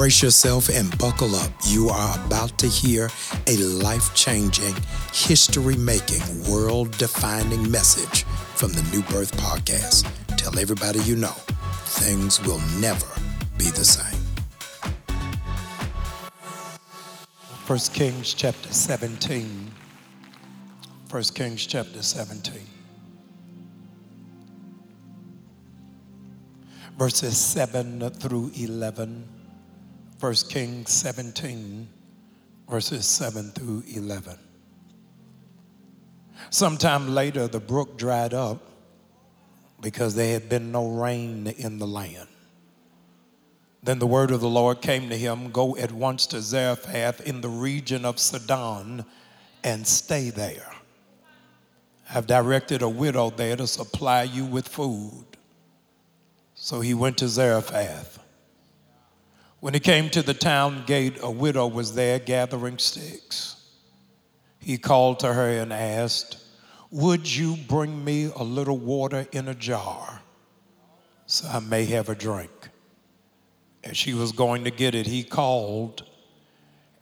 Brace yourself and buckle up. You are about to hear a life changing, history making, world defining message from the New Birth Podcast. Tell everybody you know things will never be the same. 1 Kings chapter 17. 1 Kings chapter 17. Verses 7 through 11. 1 Kings 17, verses 7 through 11. Sometime later, the brook dried up because there had been no rain in the land. Then the word of the Lord came to him Go at once to Zarephath in the region of Sidon and stay there. I've directed a widow there to supply you with food. So he went to Zarephath. When he came to the town gate, a widow was there gathering sticks. He called to her and asked, Would you bring me a little water in a jar so I may have a drink? As she was going to get it, he called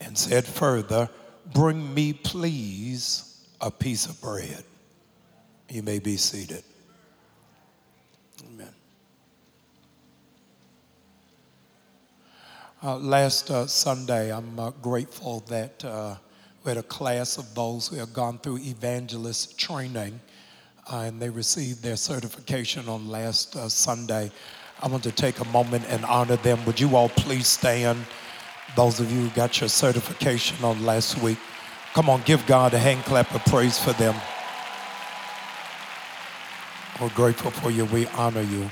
and said further, Bring me, please, a piece of bread. You may be seated. Uh, last uh, Sunday, I'm uh, grateful that uh, we had a class of those who have gone through evangelist training uh, and they received their certification on last uh, Sunday. I want to take a moment and honor them. Would you all please stand? Those of you who got your certification on last week, come on, give God a hand clap of praise for them. We're grateful for you. We honor you.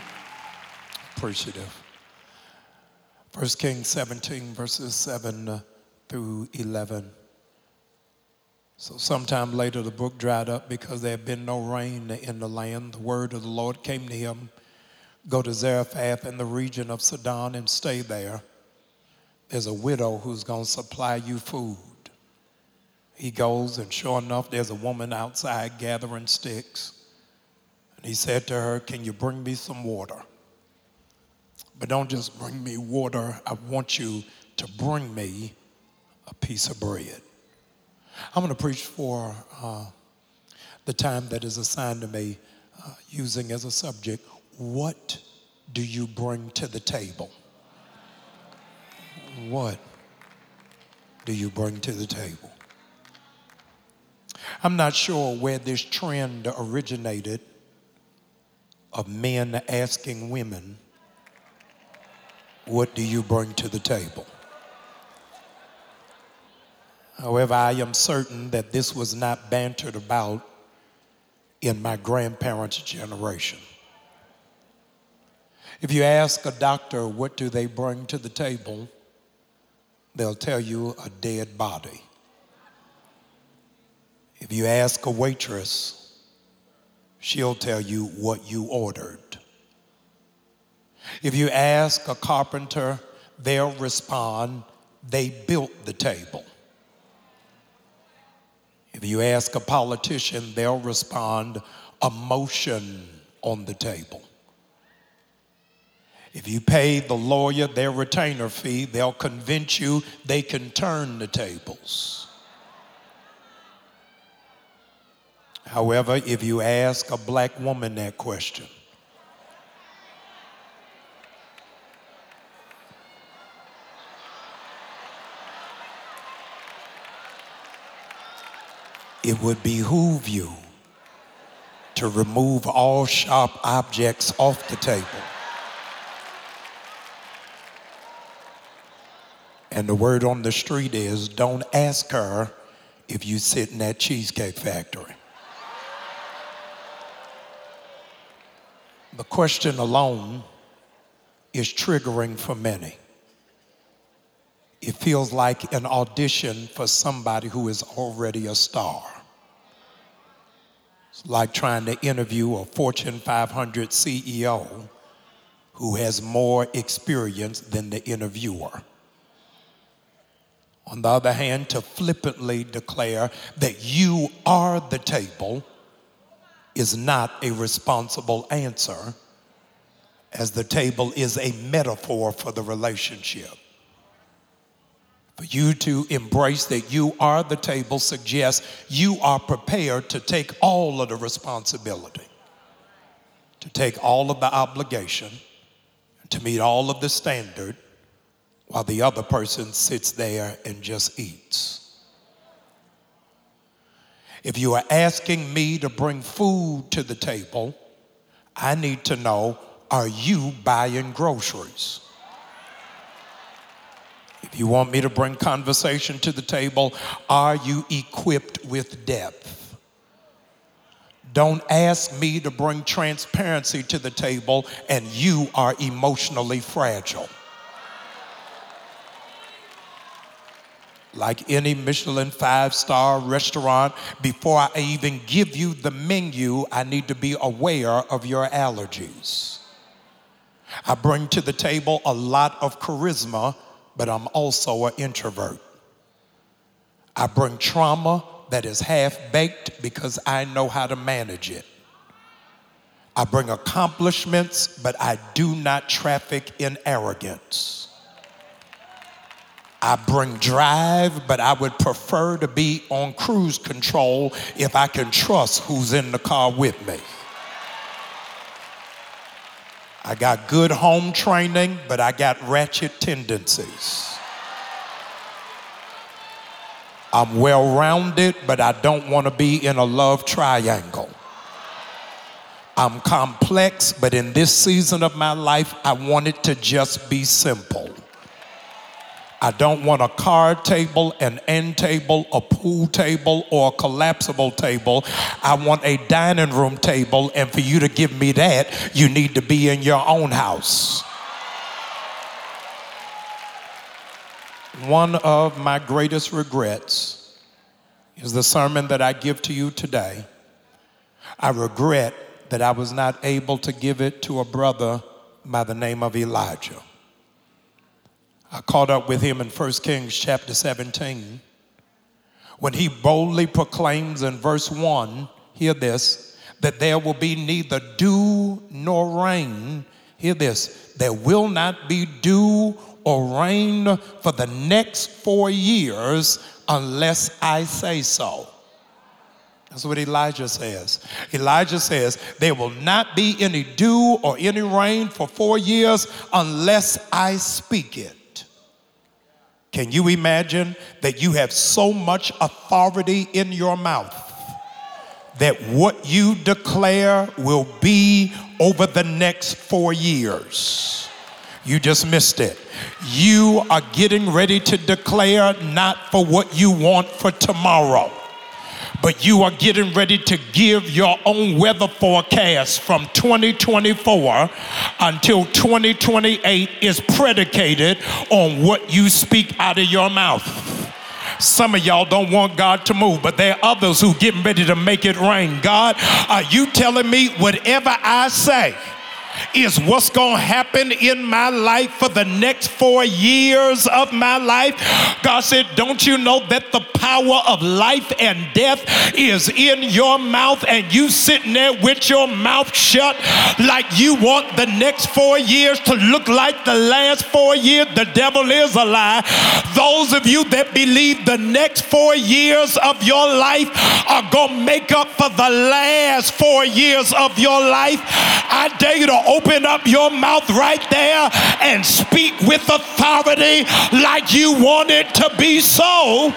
Appreciative. 1 Kings 17, verses 7 uh, through 11. So, sometime later, the brook dried up because there had been no rain in the land. The word of the Lord came to him Go to Zarephath in the region of Sidon and stay there. There's a widow who's going to supply you food. He goes, and sure enough, there's a woman outside gathering sticks. And he said to her, Can you bring me some water? But don't just bring me water. I want you to bring me a piece of bread. I'm going to preach for uh, the time that is assigned to me, uh, using as a subject, what do you bring to the table? What do you bring to the table? I'm not sure where this trend originated of men asking women what do you bring to the table? However, I am certain that this was not bantered about in my grandparents' generation. If you ask a doctor what do they bring to the table, they'll tell you a dead body. If you ask a waitress, she'll tell you what you ordered. If you ask a carpenter, they'll respond, they built the table. If you ask a politician, they'll respond, a motion on the table. If you pay the lawyer their retainer fee, they'll convince you they can turn the tables. However, if you ask a black woman that question, it would behoove you to remove all sharp objects off the table. And the word on the street is don't ask her if you sit in that cheesecake factory. The question alone is triggering for many. It feels like an audition for somebody who is already a star. It's like trying to interview a Fortune 500 CEO who has more experience than the interviewer. On the other hand, to flippantly declare that you are the table is not a responsible answer, as the table is a metaphor for the relationship. For you to embrace that you are the table suggests you are prepared to take all of the responsibility, to take all of the obligation, to meet all of the standard, while the other person sits there and just eats. If you are asking me to bring food to the table, I need to know are you buying groceries? You want me to bring conversation to the table, are you equipped with depth? Don't ask me to bring transparency to the table and you are emotionally fragile. like any Michelin five star restaurant, before I even give you the menu, I need to be aware of your allergies. I bring to the table a lot of charisma, but I'm also an introvert. I bring trauma that is half baked because I know how to manage it. I bring accomplishments, but I do not traffic in arrogance. I bring drive, but I would prefer to be on cruise control if I can trust who's in the car with me. I got good home training, but I got ratchet tendencies. I'm well rounded, but I don't want to be in a love triangle. I'm complex, but in this season of my life, I want it to just be simple. I don't want a card table, an end table, a pool table, or a collapsible table. I want a dining room table, and for you to give me that, you need to be in your own house. One of my greatest regrets is the sermon that I give to you today. I regret that I was not able to give it to a brother by the name of Elijah. I caught up with him in 1 Kings chapter 17 when he boldly proclaims in verse 1 hear this that there will be neither dew nor rain hear this there will not be dew or rain for the next four years unless I say so. That's what Elijah says. Elijah says, There will not be any dew or any rain for four years unless I speak it. Can you imagine that you have so much authority in your mouth that what you declare will be over the next four years? You just missed it. You are getting ready to declare not for what you want for tomorrow but you are getting ready to give your own weather forecast from 2024 until 2028 is predicated on what you speak out of your mouth. Some of y'all don't want God to move, but there are others who getting ready to make it rain. God, are you telling me whatever I say? Is what's going to happen in my life for the next four years of my life. God said, Don't you know that the power of life and death is in your mouth, and you sitting there with your mouth shut like you want the next four years to look like the last four years? The devil is a lie. Those of you that believe the next four years of your life are going to make up for the last four years of your life, I dare you to open up your mouth right there and speak with authority like you want it to be so.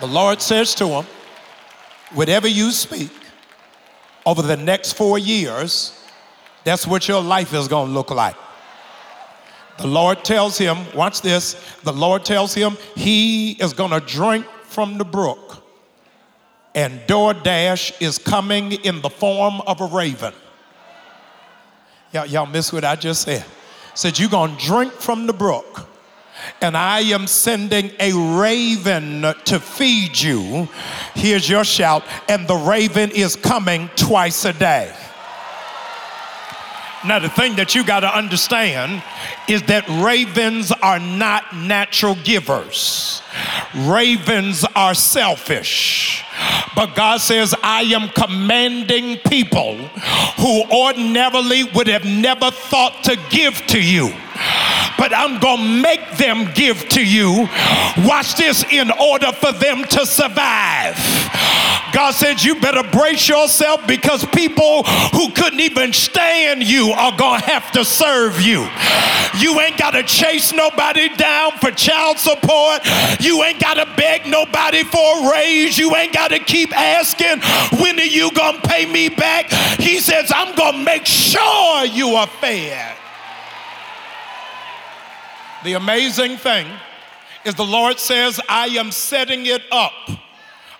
The Lord says to him, whatever you speak over the next four years, that's what your life is going to look like. The Lord tells him, watch this, the Lord tells him he is going to drink from the brook and DoorDash is coming in the form of a raven. Y'all, y'all miss what I just said? Said you're gonna drink from the brook, and I am sending a raven to feed you. Here's your shout, and the raven is coming twice a day. Now, the thing that you got to understand is that ravens are not natural givers, ravens are selfish. But God says, I am commanding people who ordinarily would have never thought to give to you. but I'm going to make them give to you. Watch this in order for them to survive. God said, You better brace yourself because people who couldn't even stand you are going to have to serve you. You ain't got to chase nobody down for child support. You ain't got to beg nobody for a raise. You ain't got to keep asking, When are you going to pay me back? He says, I'm going to make sure you are fed. The amazing thing is the Lord says, I am setting it up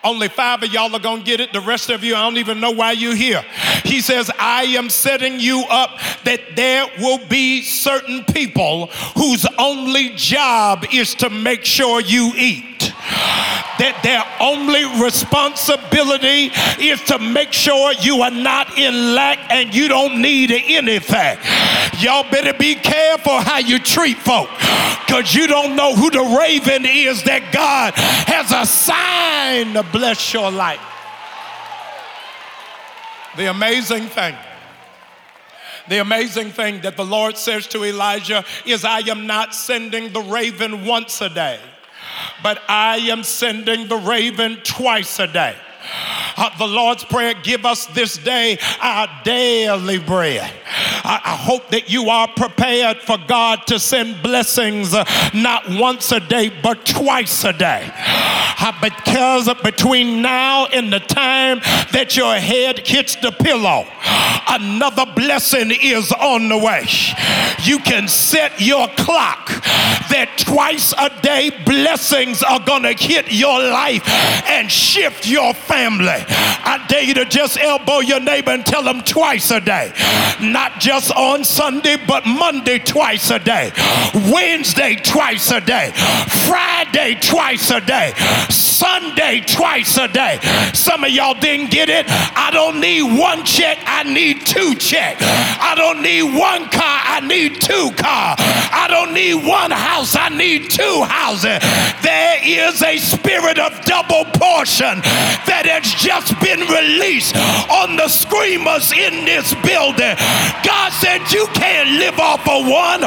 only five of y'all are going to get it. The rest of you, I don't even know why you're here. He says, I am setting you up that there will be certain people whose only job is to make sure you eat that their only responsibility is to make sure you are not in lack and you don't need anything. Y'all better be careful how you treat folk because you don't know who the raven is that God has assigned to bless your life. The amazing thing. The amazing thing that the Lord says to Elijah is, I am not sending the raven once a day but I am sending the raven twice a day. Uh, the Lord's Prayer, give us this day our daily bread. I, I, hope that you are prepared for God to send blessings uh, not once a day, but twice a day. Uh, because between now and the time that your head hits the pillow, another blessing is on the way. You can set your clock that twice a day blessings are going to hit your life and shift your family. I dare you to just elbow your neighbor and tell them twice a day. Not just on Sunday, but Monday twice a day, Wednesday twice a day, Friday twice a day, Sunday twice a day. Some of y'all didn't get it. I don't need one check, I need two checks. I don't need one car, I need two cars. I don't need one house, I need two houses. There is a spirit of double portion that has just been released on the screamers in this building. God said you can't live off of one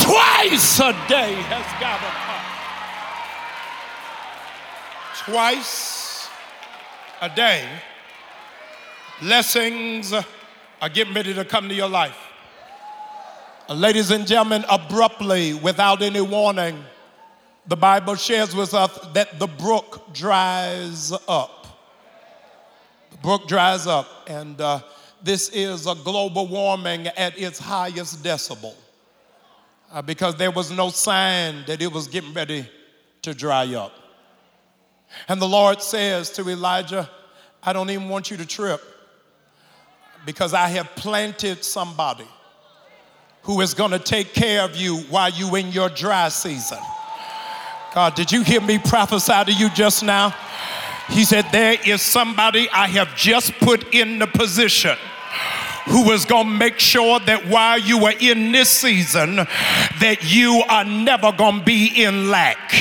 twice a day has got to come. Twice a day, blessings are getting ready to come to your life. Ladies and gentlemen, abruptly, without any warning, the Bible shares with us that the brook dries up. The brook dries up, and uh, this is a global warming at its highest decibel uh, because there was no sign that it was getting ready to dry up. And the Lord says to Elijah, I don't even want you to trip because I have planted somebody who is going to take care of you while you in your dry season. God, did you hear me prophesy to you just now? He said, There is somebody I have just put in the position who is going to make sure that while you are in this season that you are never going to be in lack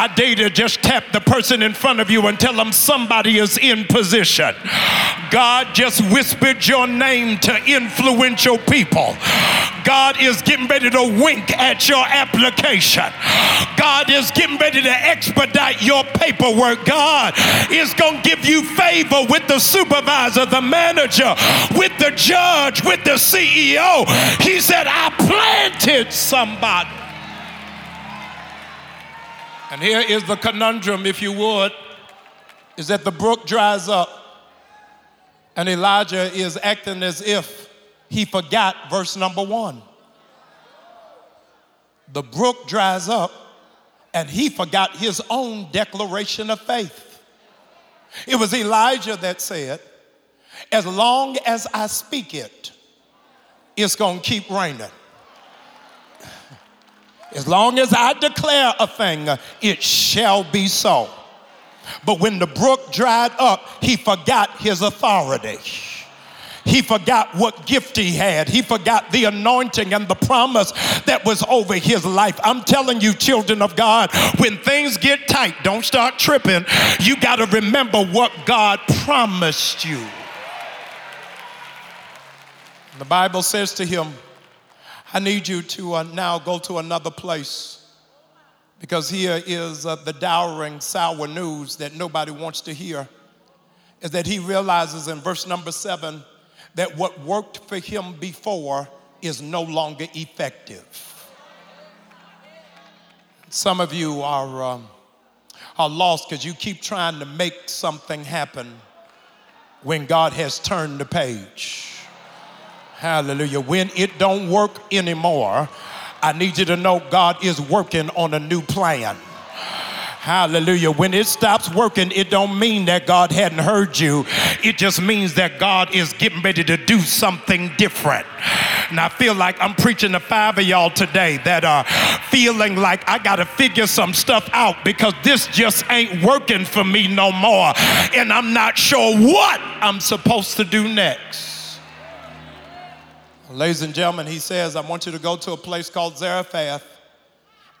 I dare to just tap the person in front of you and tell them somebody is in position. God just whispered your name to influential people. God is getting ready to wink at your application. God is getting ready to expedite your paperwork. God is going to give you favor with the supervisor, the manager, with the judge, with the CEO. He said, I planted somebody. And here is the conundrum, if you would, is that the brook dries up and Elijah is acting as if he forgot verse number one. The brook dries up and he forgot his own declaration of faith. It was Elijah that said, As long as I speak it, it's gonna keep raining. As long as I declare a thing, it shall be so. But when the brook dried up, he forgot his authority. He forgot what gift he had. He forgot the anointing and the promise that was over his life. I'm telling you, children of God, when things get tight, don't start tripping. You got to remember what God promised you. The Bible says to him, I need you to uh, now go to another place because here is uh, the dowering, sour news that nobody wants to hear. Is that he realizes in verse number seven that what worked for him before is no longer effective. Some of you are, um, are lost because you keep trying to make something happen when God has turned the page. Hallelujah. When it don't work anymore, I need you to know God is working on a new plan. Hallelujah. When it stops working, it don't mean that God hadn't heard you. It just means that God is getting ready to do something different. And I feel like I'm preaching to five of y'all today that are feeling like I got to figure some stuff out because this just ain't working for me no more. And I'm not sure what I'm supposed to do next. Ladies and gentlemen, he says, I want you to go to a place called Zarephath,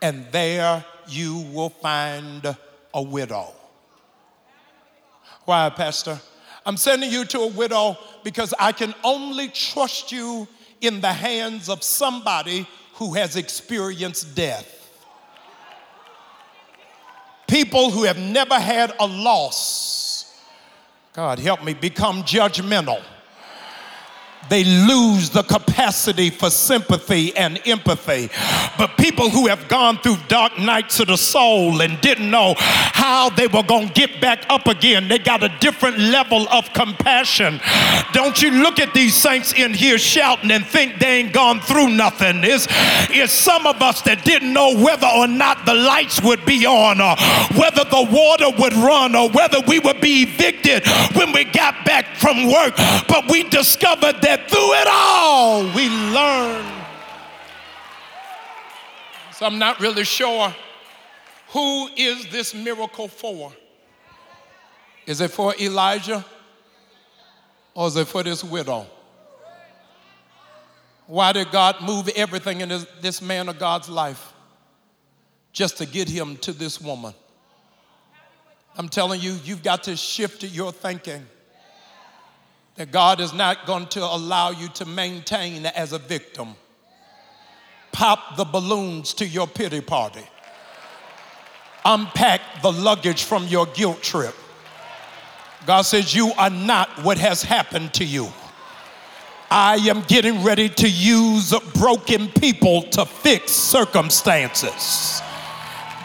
and there you will find a widow. Why, Pastor? I'm sending you to a widow because I can only trust you in the hands of somebody who has experienced death. People who have never had a loss, God help me, become judgmental they lose the capacity for sympathy and empathy. But people who have gone through dark nights of the soul and didn't know how they were going to get back up again, they got a different level of compassion. Don't you look at these saints in here shouting and think they ain't gone through nothing. It's, it's some of us that didn't know whether or not the lights would be on or whether the water would run or whether we would be evicted when we got back from work. But we discovered that that through it all we learn. So I'm not really sure who is this miracle for? Is it for Elijah or is it for this widow? Why did God move everything in this, this man of God's life? Just to get him to this woman. I'm telling you, you've got to shift your thinking that God is not going to allow you to maintain as a victim. Pop the balloons to your pity party. Unpack the luggage from your guilt trip. God says, You are not what has happened to you. I am getting ready to use broken people to fix circumstances.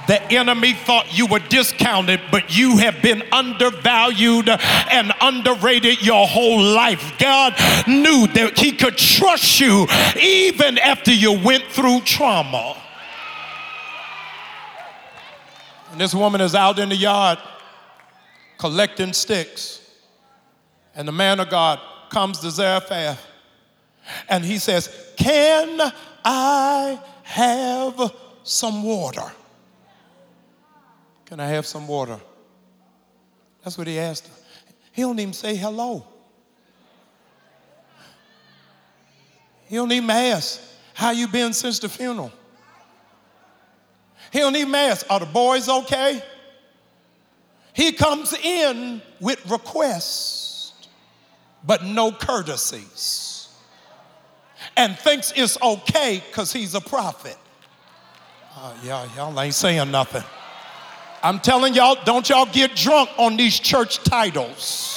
The enemy thought you were discounted, but you have been undervalued and underrated your whole life. God knew that He could trust you even after you went through trauma. And this woman is out in the yard collecting sticks. And the man of God comes to Zarephath and he says, Can I have some water? Can I have some water? That's what he asked her. He don't even say hello. He don't even ask, how you been since the funeral? He don't even ask, are the boys okay? He comes in with requests, but no courtesies. And thinks it's okay because he's a prophet. Uh, y'all, y'all ain't saying nothing. I'm telling y'all, don't y'all get drunk on these church titles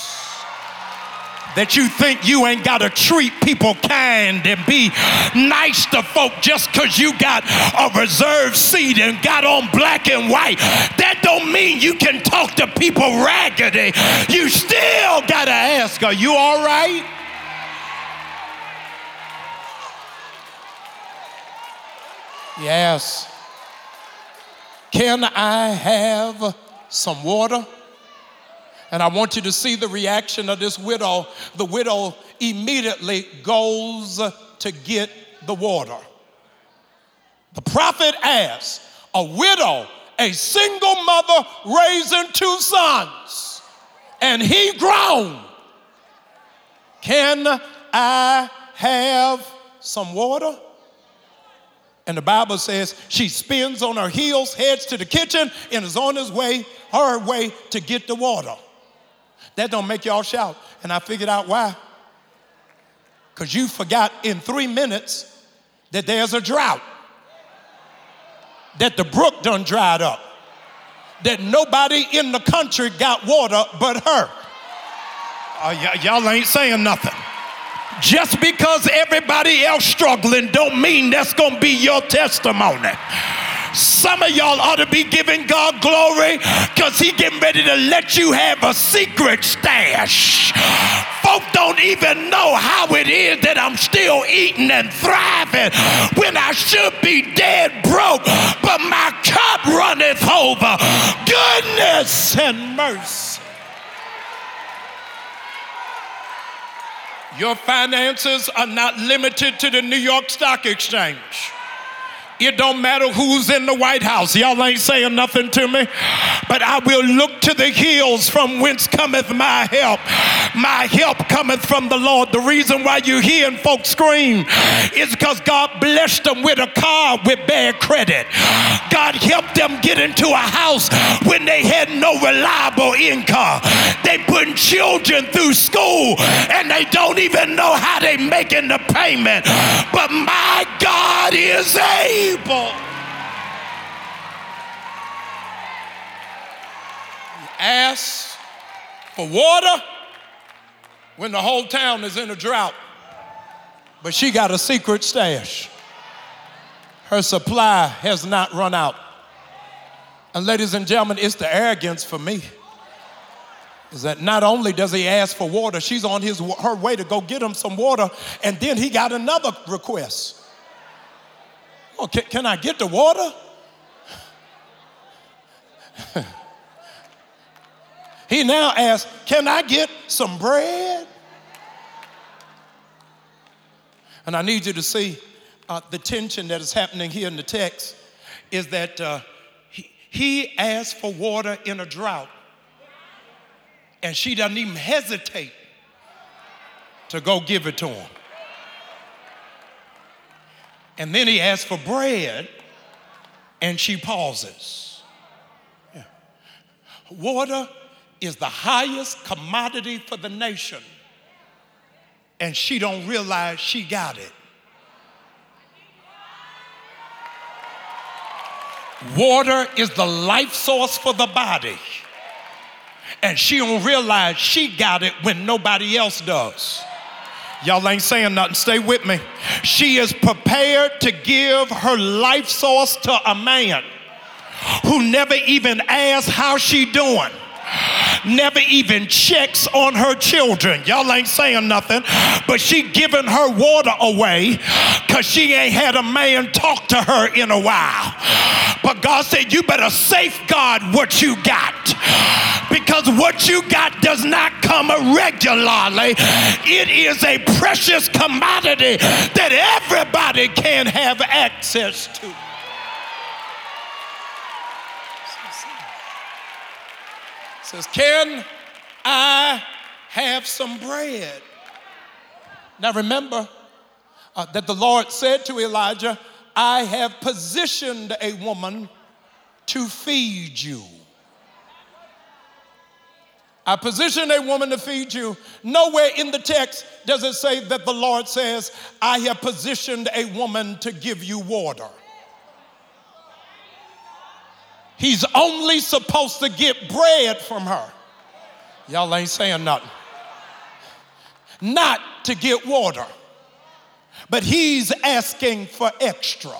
that you think you ain't got to treat people kind and be nice to folk just because you got a reserved seat and got on black and white. That don't mean you can talk to people raggedy. You still got to ask, are you all right? Yes. Can I have some water? And I want you to see the reaction of this widow. The widow immediately goes to get the water. The prophet asks, a widow, a single mother raising two sons, and he groaned, Can I have some water? And the Bible says she spins on her heels, heads to the kitchen, and is on his way, her way to get the water. That don't make y'all shout. And I figured out why. Because you forgot in three minutes, that there's a drought, that the brook done dried up, that nobody in the country got water but her. Uh, y- y'all ain't saying nothing. Just because everybody else struggling don't mean that's gonna be your testimony. Some of y'all ought to be giving God glory because He getting ready to let you have a secret stash. Folk don't even know how it is that I'm still eating and thriving when I should be dead broke, but my cup runneth over. Goodness and mercy. Your finances are not limited to the New York Stock Exchange. It don't matter who's in the White House. Y'all ain't saying nothing to me. But I will look to the hills from whence cometh my help. My help cometh from the Lord. The reason why you're hearing folks scream is because God blessed them with a car with bad credit. God helped them get into a house when they had no reliable income. They putting children through school and they don't even know how they making the payment. But my God is able people. Ask for water when the whole town is in a drought. But she got a secret stash. Her supply has not run out. And ladies and gentlemen, it's the arrogance for me. Is that not only does he ask for water, she's on his her way to go get him some water, and then he got another request. Oh, can, can I get the water? he now asks, Can I get some bread? And I need you to see uh, the tension that is happening here in the text is that uh, he, he asked for water in a drought, and she doesn't even hesitate to go give it to him. And then he asks for bread, and she pauses. Yeah. Water is the highest commodity for the nation, and she don't realize she got it. Water is the life source for the body. And she don't realize she got it when nobody else does. Y'all ain't saying nothing. Stay with me. She is prepared to give her life source to a man who never even asked how she doing never even checks on her children. Y'all ain't saying nothing, but she giving her water away because she ain't had a man talk to her in a while. But God said, You better safeguard what you got because what you got does not come regularly. It is a precious commodity that everybody can have access to. Says, Can I have some bread? Now remember uh, that the Lord said to Elijah, I have positioned a woman to feed you. I position a woman to feed you. Nowhere in the text does it say that the Lord says, I have positioned a woman to give you water. He's only supposed to get bread from her. Y'all ain't saying nothing. Not to get water, but he's asking for extra.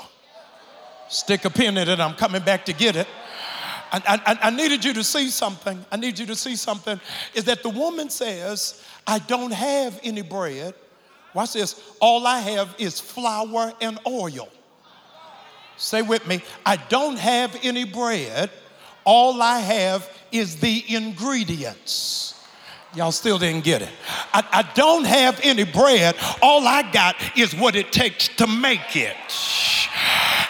Stick a pin in it, I'm coming back to get it. I, I, I, needed you to see something. I need you to see something. Is that the woman says, I don't have any bread. Watch this. All I have is flour and oil. Say with me, I don't have any bread. All I have is the ingredients. Y'all still didn't get it. I, I, don't have any bread. All I got is what it takes to make it.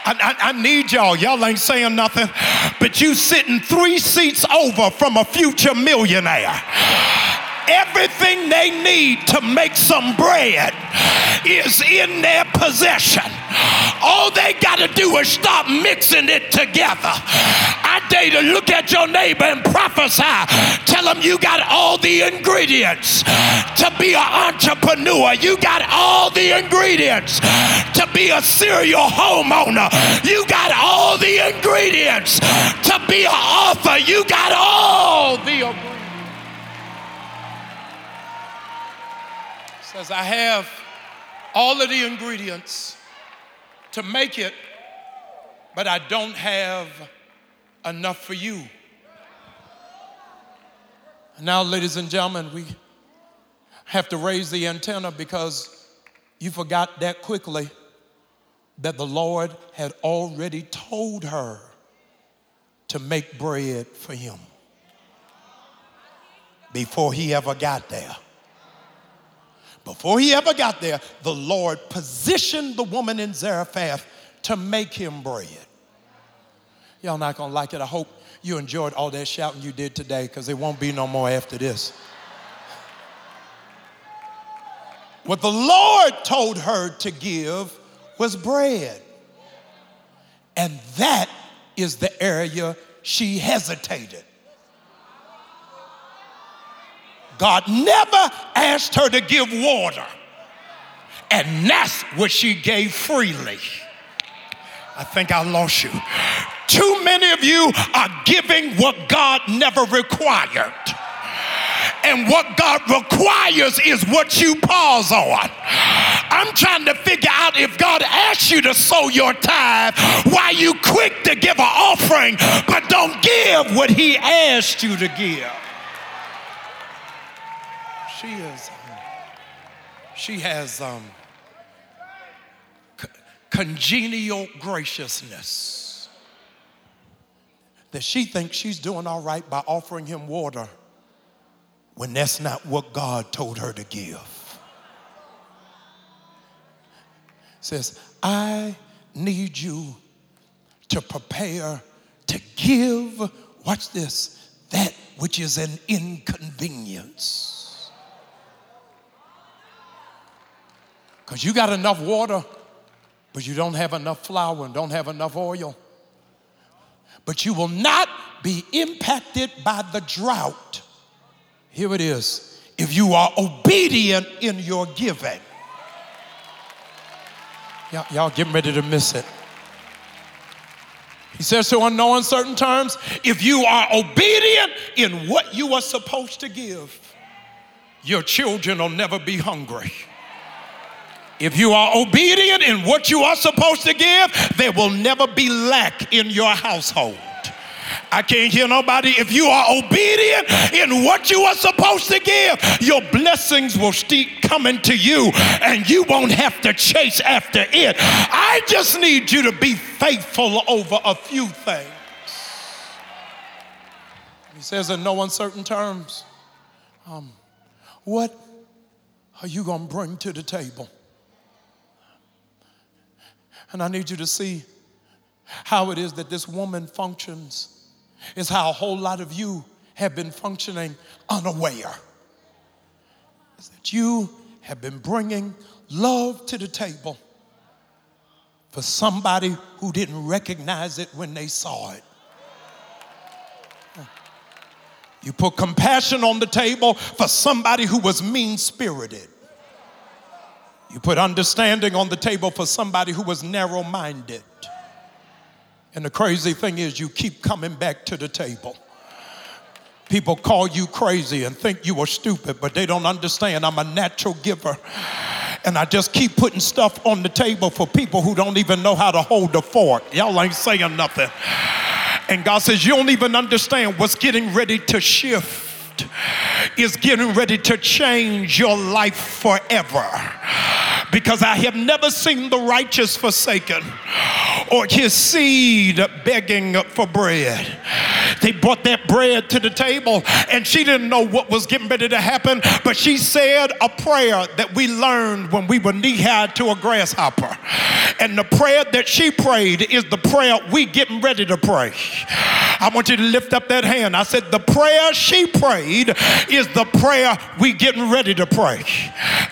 I, I, I, need y'all. Y'all ain't saying nothing, but you sitting three seats over from a future millionaire. Everything they need to make some bread is in their possession. All they got to do is stop mixing it together. I today to look at your neighbor and prophesy. Tell them you got all the ingredients to be an entrepreneur. You got all the ingredients to be a serial homeowner. You got all the ingredients to be an author. You got all the ingredients. Says, I have all of the ingredients to make it, but I don't have enough for you. Now, ladies and gentlemen, we have to raise the antenna because you forgot that quickly that the Lord had already told her to make bread for him before he ever got there. Before he ever got there, the Lord positioned the woman in Zarephath to make him bread. Y'all not gonna like it. I hope you enjoyed all that shouting you did today because there won't be no more after this. What the Lord told her to give was bread. And that is the area she hesitated. God never asked her to give water. And that's what she gave freely. I think I lost you. Too many of you are giving what God never required. And what God requires is what you pause on. I'm trying to figure out if God asks you to sow your tithe, why you quick to give an offering, but don't give what He asked you to give. She is, um, she has um, c- congenial graciousness that she thinks she's doing all right by offering him water when that's not what God told her to give. Says, I need you to prepare to give, watch this, that which is an inconvenience. Because you got enough water, but you don't have enough flour and don't have enough oil. But you will not be impacted by the drought. Here it is. If you are obedient in your giving. Y'all, y'all getting ready to miss it. He says to in no uncertain terms, if you are obedient in what you are supposed to give, your children will never be hungry. If you are obedient in what you are supposed to give, there will never be lack in your household. I can't hear nobody. If you are obedient in what you are supposed to give, your blessings will keep coming to you and you won't have to chase after it. I just need you to be faithful over a few things. He says in no uncertain terms, um, What are you going to bring to the table? And I need you to see how it is that this woman functions, is how a whole lot of you have been functioning unaware. Is that you have been bringing love to the table for somebody who didn't recognize it when they saw it. You put compassion on the table for somebody who was mean spirited. You put understanding on the table for somebody who was narrow minded. And the crazy thing is, you keep coming back to the table. People call you crazy and think you are stupid, but they don't understand I'm a natural giver. And I just keep putting stuff on the table for people who don't even know how to hold a fork. Y'all ain't saying nothing. And God says, You don't even understand what's getting ready to shift is getting ready to change your life forever. Because I have never seen the righteous forsaken or his seed begging for bread. They brought that bread to the table and she didn't know what was getting ready to happen, but she said a prayer that we learned when we were knee high to a grasshopper. And the prayer that she prayed is the prayer we getting ready to pray. I want you to lift up that hand. I said, the prayer she prayed is the prayer we getting ready to pray.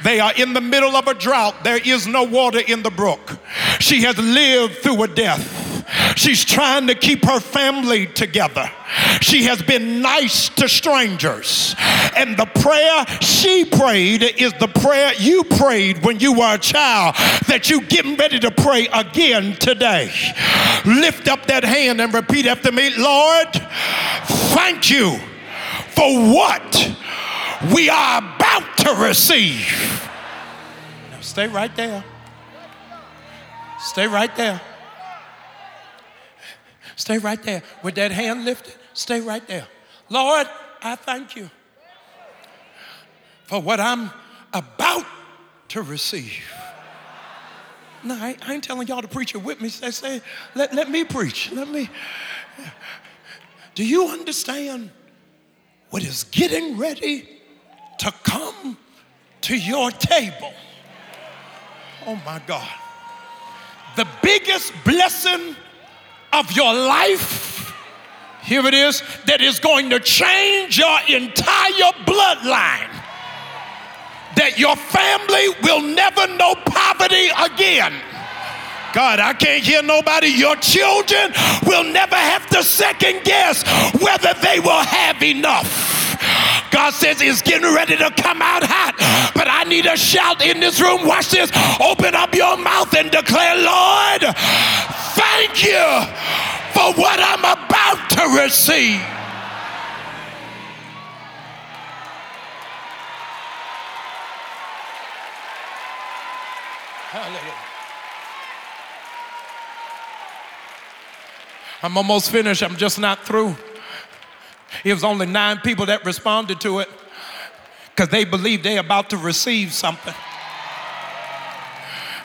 They are in the middle of a drought. There is no water in the brook. She has lived through a death. She's trying to keep her family together. She has been nice to strangers. And the prayer she prayed is the prayer you prayed when you were a child that you getting ready to pray again today. Lift up that hand and repeat after me, Lord, thank you for what we are about to receive. Stay right there. Stay right there. Stay right there. With that hand lifted, stay right there. Lord, I thank you for what I'm about to receive. No, I, I ain't telling y'all to preach it with me. Say, say let, let me preach. Let me. Do you understand what is getting ready to come to your table? Oh my God. The biggest blessing of your life, here it is, that is going to change your entire bloodline. That your family will never know poverty again. God, I can't hear nobody. Your children will never have to second guess whether they will have enough. God says it's getting ready to come out hot, but I need a shout in this room. Watch this. Open up your mouth and declare, Lord, thank you for what I'm about to receive. Hallelujah. I'm almost finished. I'm just not through. It was only nine people that responded to it because they believe they're about to receive something.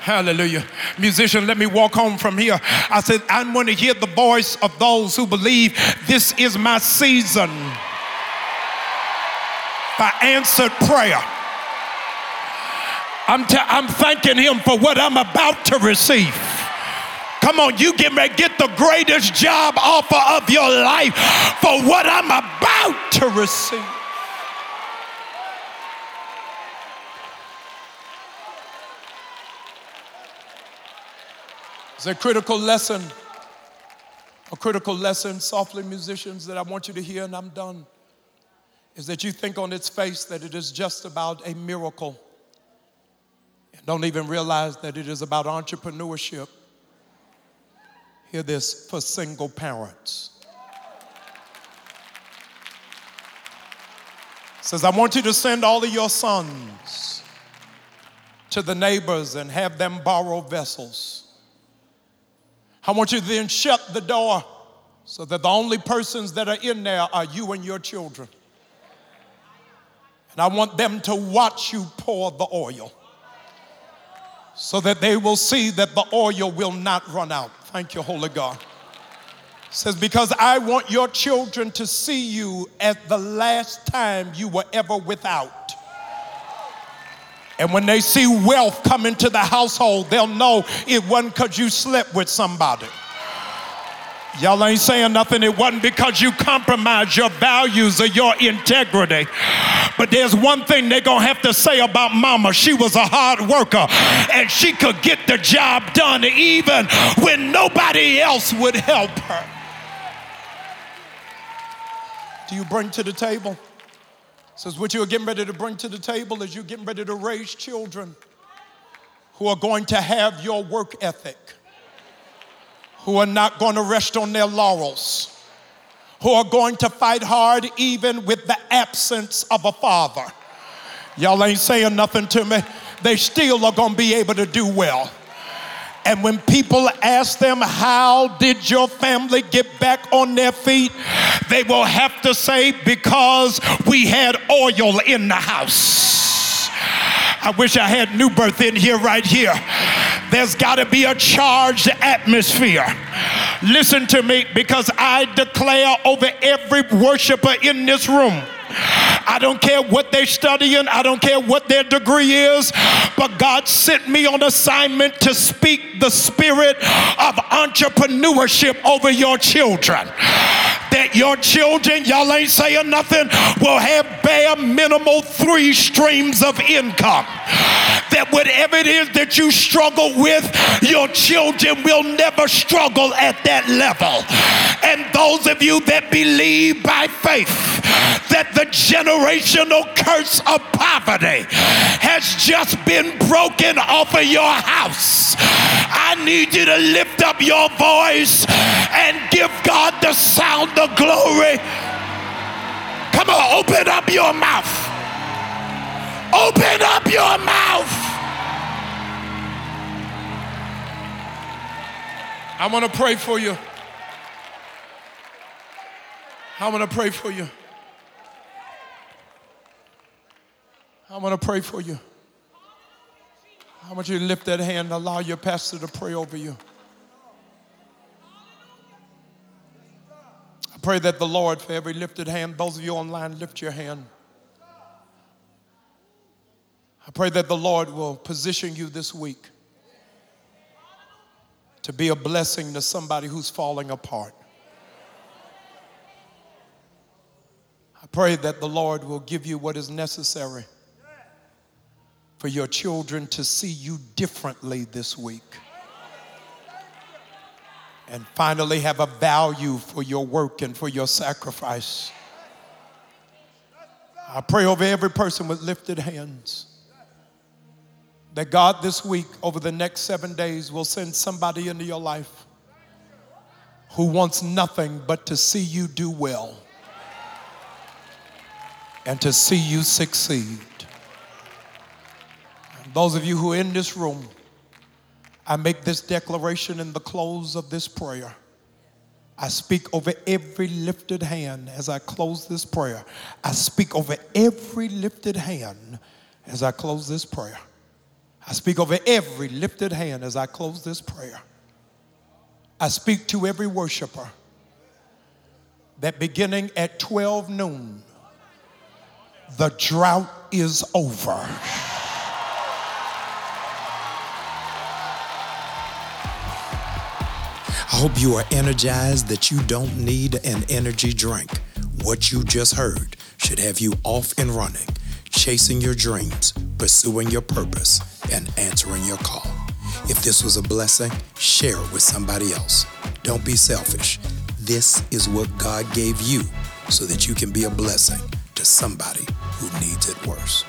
Hallelujah. Musician, let me walk home from here. I said, I'm going to hear the voice of those who believe this is my season by answered prayer. I'm, t- I'm thanking him for what I'm about to receive. Come on, you get get the greatest job offer of your life for what I'm about to receive. It's a critical lesson, a critical lesson, softly musicians, that I want you to hear, and I'm done, is that you think on its face that it is just about a miracle. And don't even realize that it is about entrepreneurship. Hear this for single parents. says, I want you to send all of your sons to the neighbors and have them borrow vessels I want you to then shut the door so that the only persons that are in there are you and your children. And I want them to watch you pour the oil so that they will see that the oil will not run out. Thank you, Holy God. Says, Because I want your children to see you as the last time you were ever without. And when they see wealth come into the household, they'll know it wasn't because you slept with somebody. Y'all ain't saying nothing. It wasn't because you compromised your values or your integrity. But there's one thing they're going to have to say about mama. She was a hard worker and she could get the job done even when nobody else would help her. Do you bring to the table? says, What you're getting ready to bring to the table is you're getting ready to raise children who are going to have your work ethic, who are not going to rest on their laurels, who are going to fight hard even with the absence of a father. Y'all ain't saying nothing to me. They still are going to be able to do well. And when people ask them, How did your family get back on their feet? they will have to say, Because we had oil in the house. I wish I had new birth in here right here. There's got to be a charged atmosphere. Listen to me because I declare over every worshiper in this room I don't care what they're studying, I don't care what their degree is, but God sent me on assignment to speak the spirit of entrepreneurship over your children that your children, y'all ain't saying nothing, will have bare minimal three streams of income. That whatever it is that you struggle with, your children will never struggle at that level. And those of you that believe by faith that the generational curse of poverty has just been broken off of your house, I need you to lift up your voice and give God the sound of glory. Come on, open up your mouth. Open up your mouth. I want to pray for you. I want to pray for you. I want to pray for you. I want you to lift that hand and allow your pastor to pray over you. I pray that the Lord, for every lifted hand, those of you online, lift your hand. I pray that the Lord will position you this week to be a blessing to somebody who's falling apart. I pray that the Lord will give you what is necessary for your children to see you differently this week. And finally, have a value for your work and for your sacrifice. I pray over every person with lifted hands that God this week, over the next seven days, will send somebody into your life who wants nothing but to see you do well and to see you succeed. Those of you who are in this room, I make this declaration in the close of this prayer. I speak over every lifted hand as I close this prayer. I speak over every lifted hand as I close this prayer. I speak over every lifted hand as I close this prayer. I speak to every worshiper that beginning at 12 noon, the drought is over. Hope you are energized that you don't need an energy drink. What you just heard should have you off and running, chasing your dreams, pursuing your purpose, and answering your call. If this was a blessing, share it with somebody else. Don't be selfish. This is what God gave you so that you can be a blessing to somebody who needs it worse.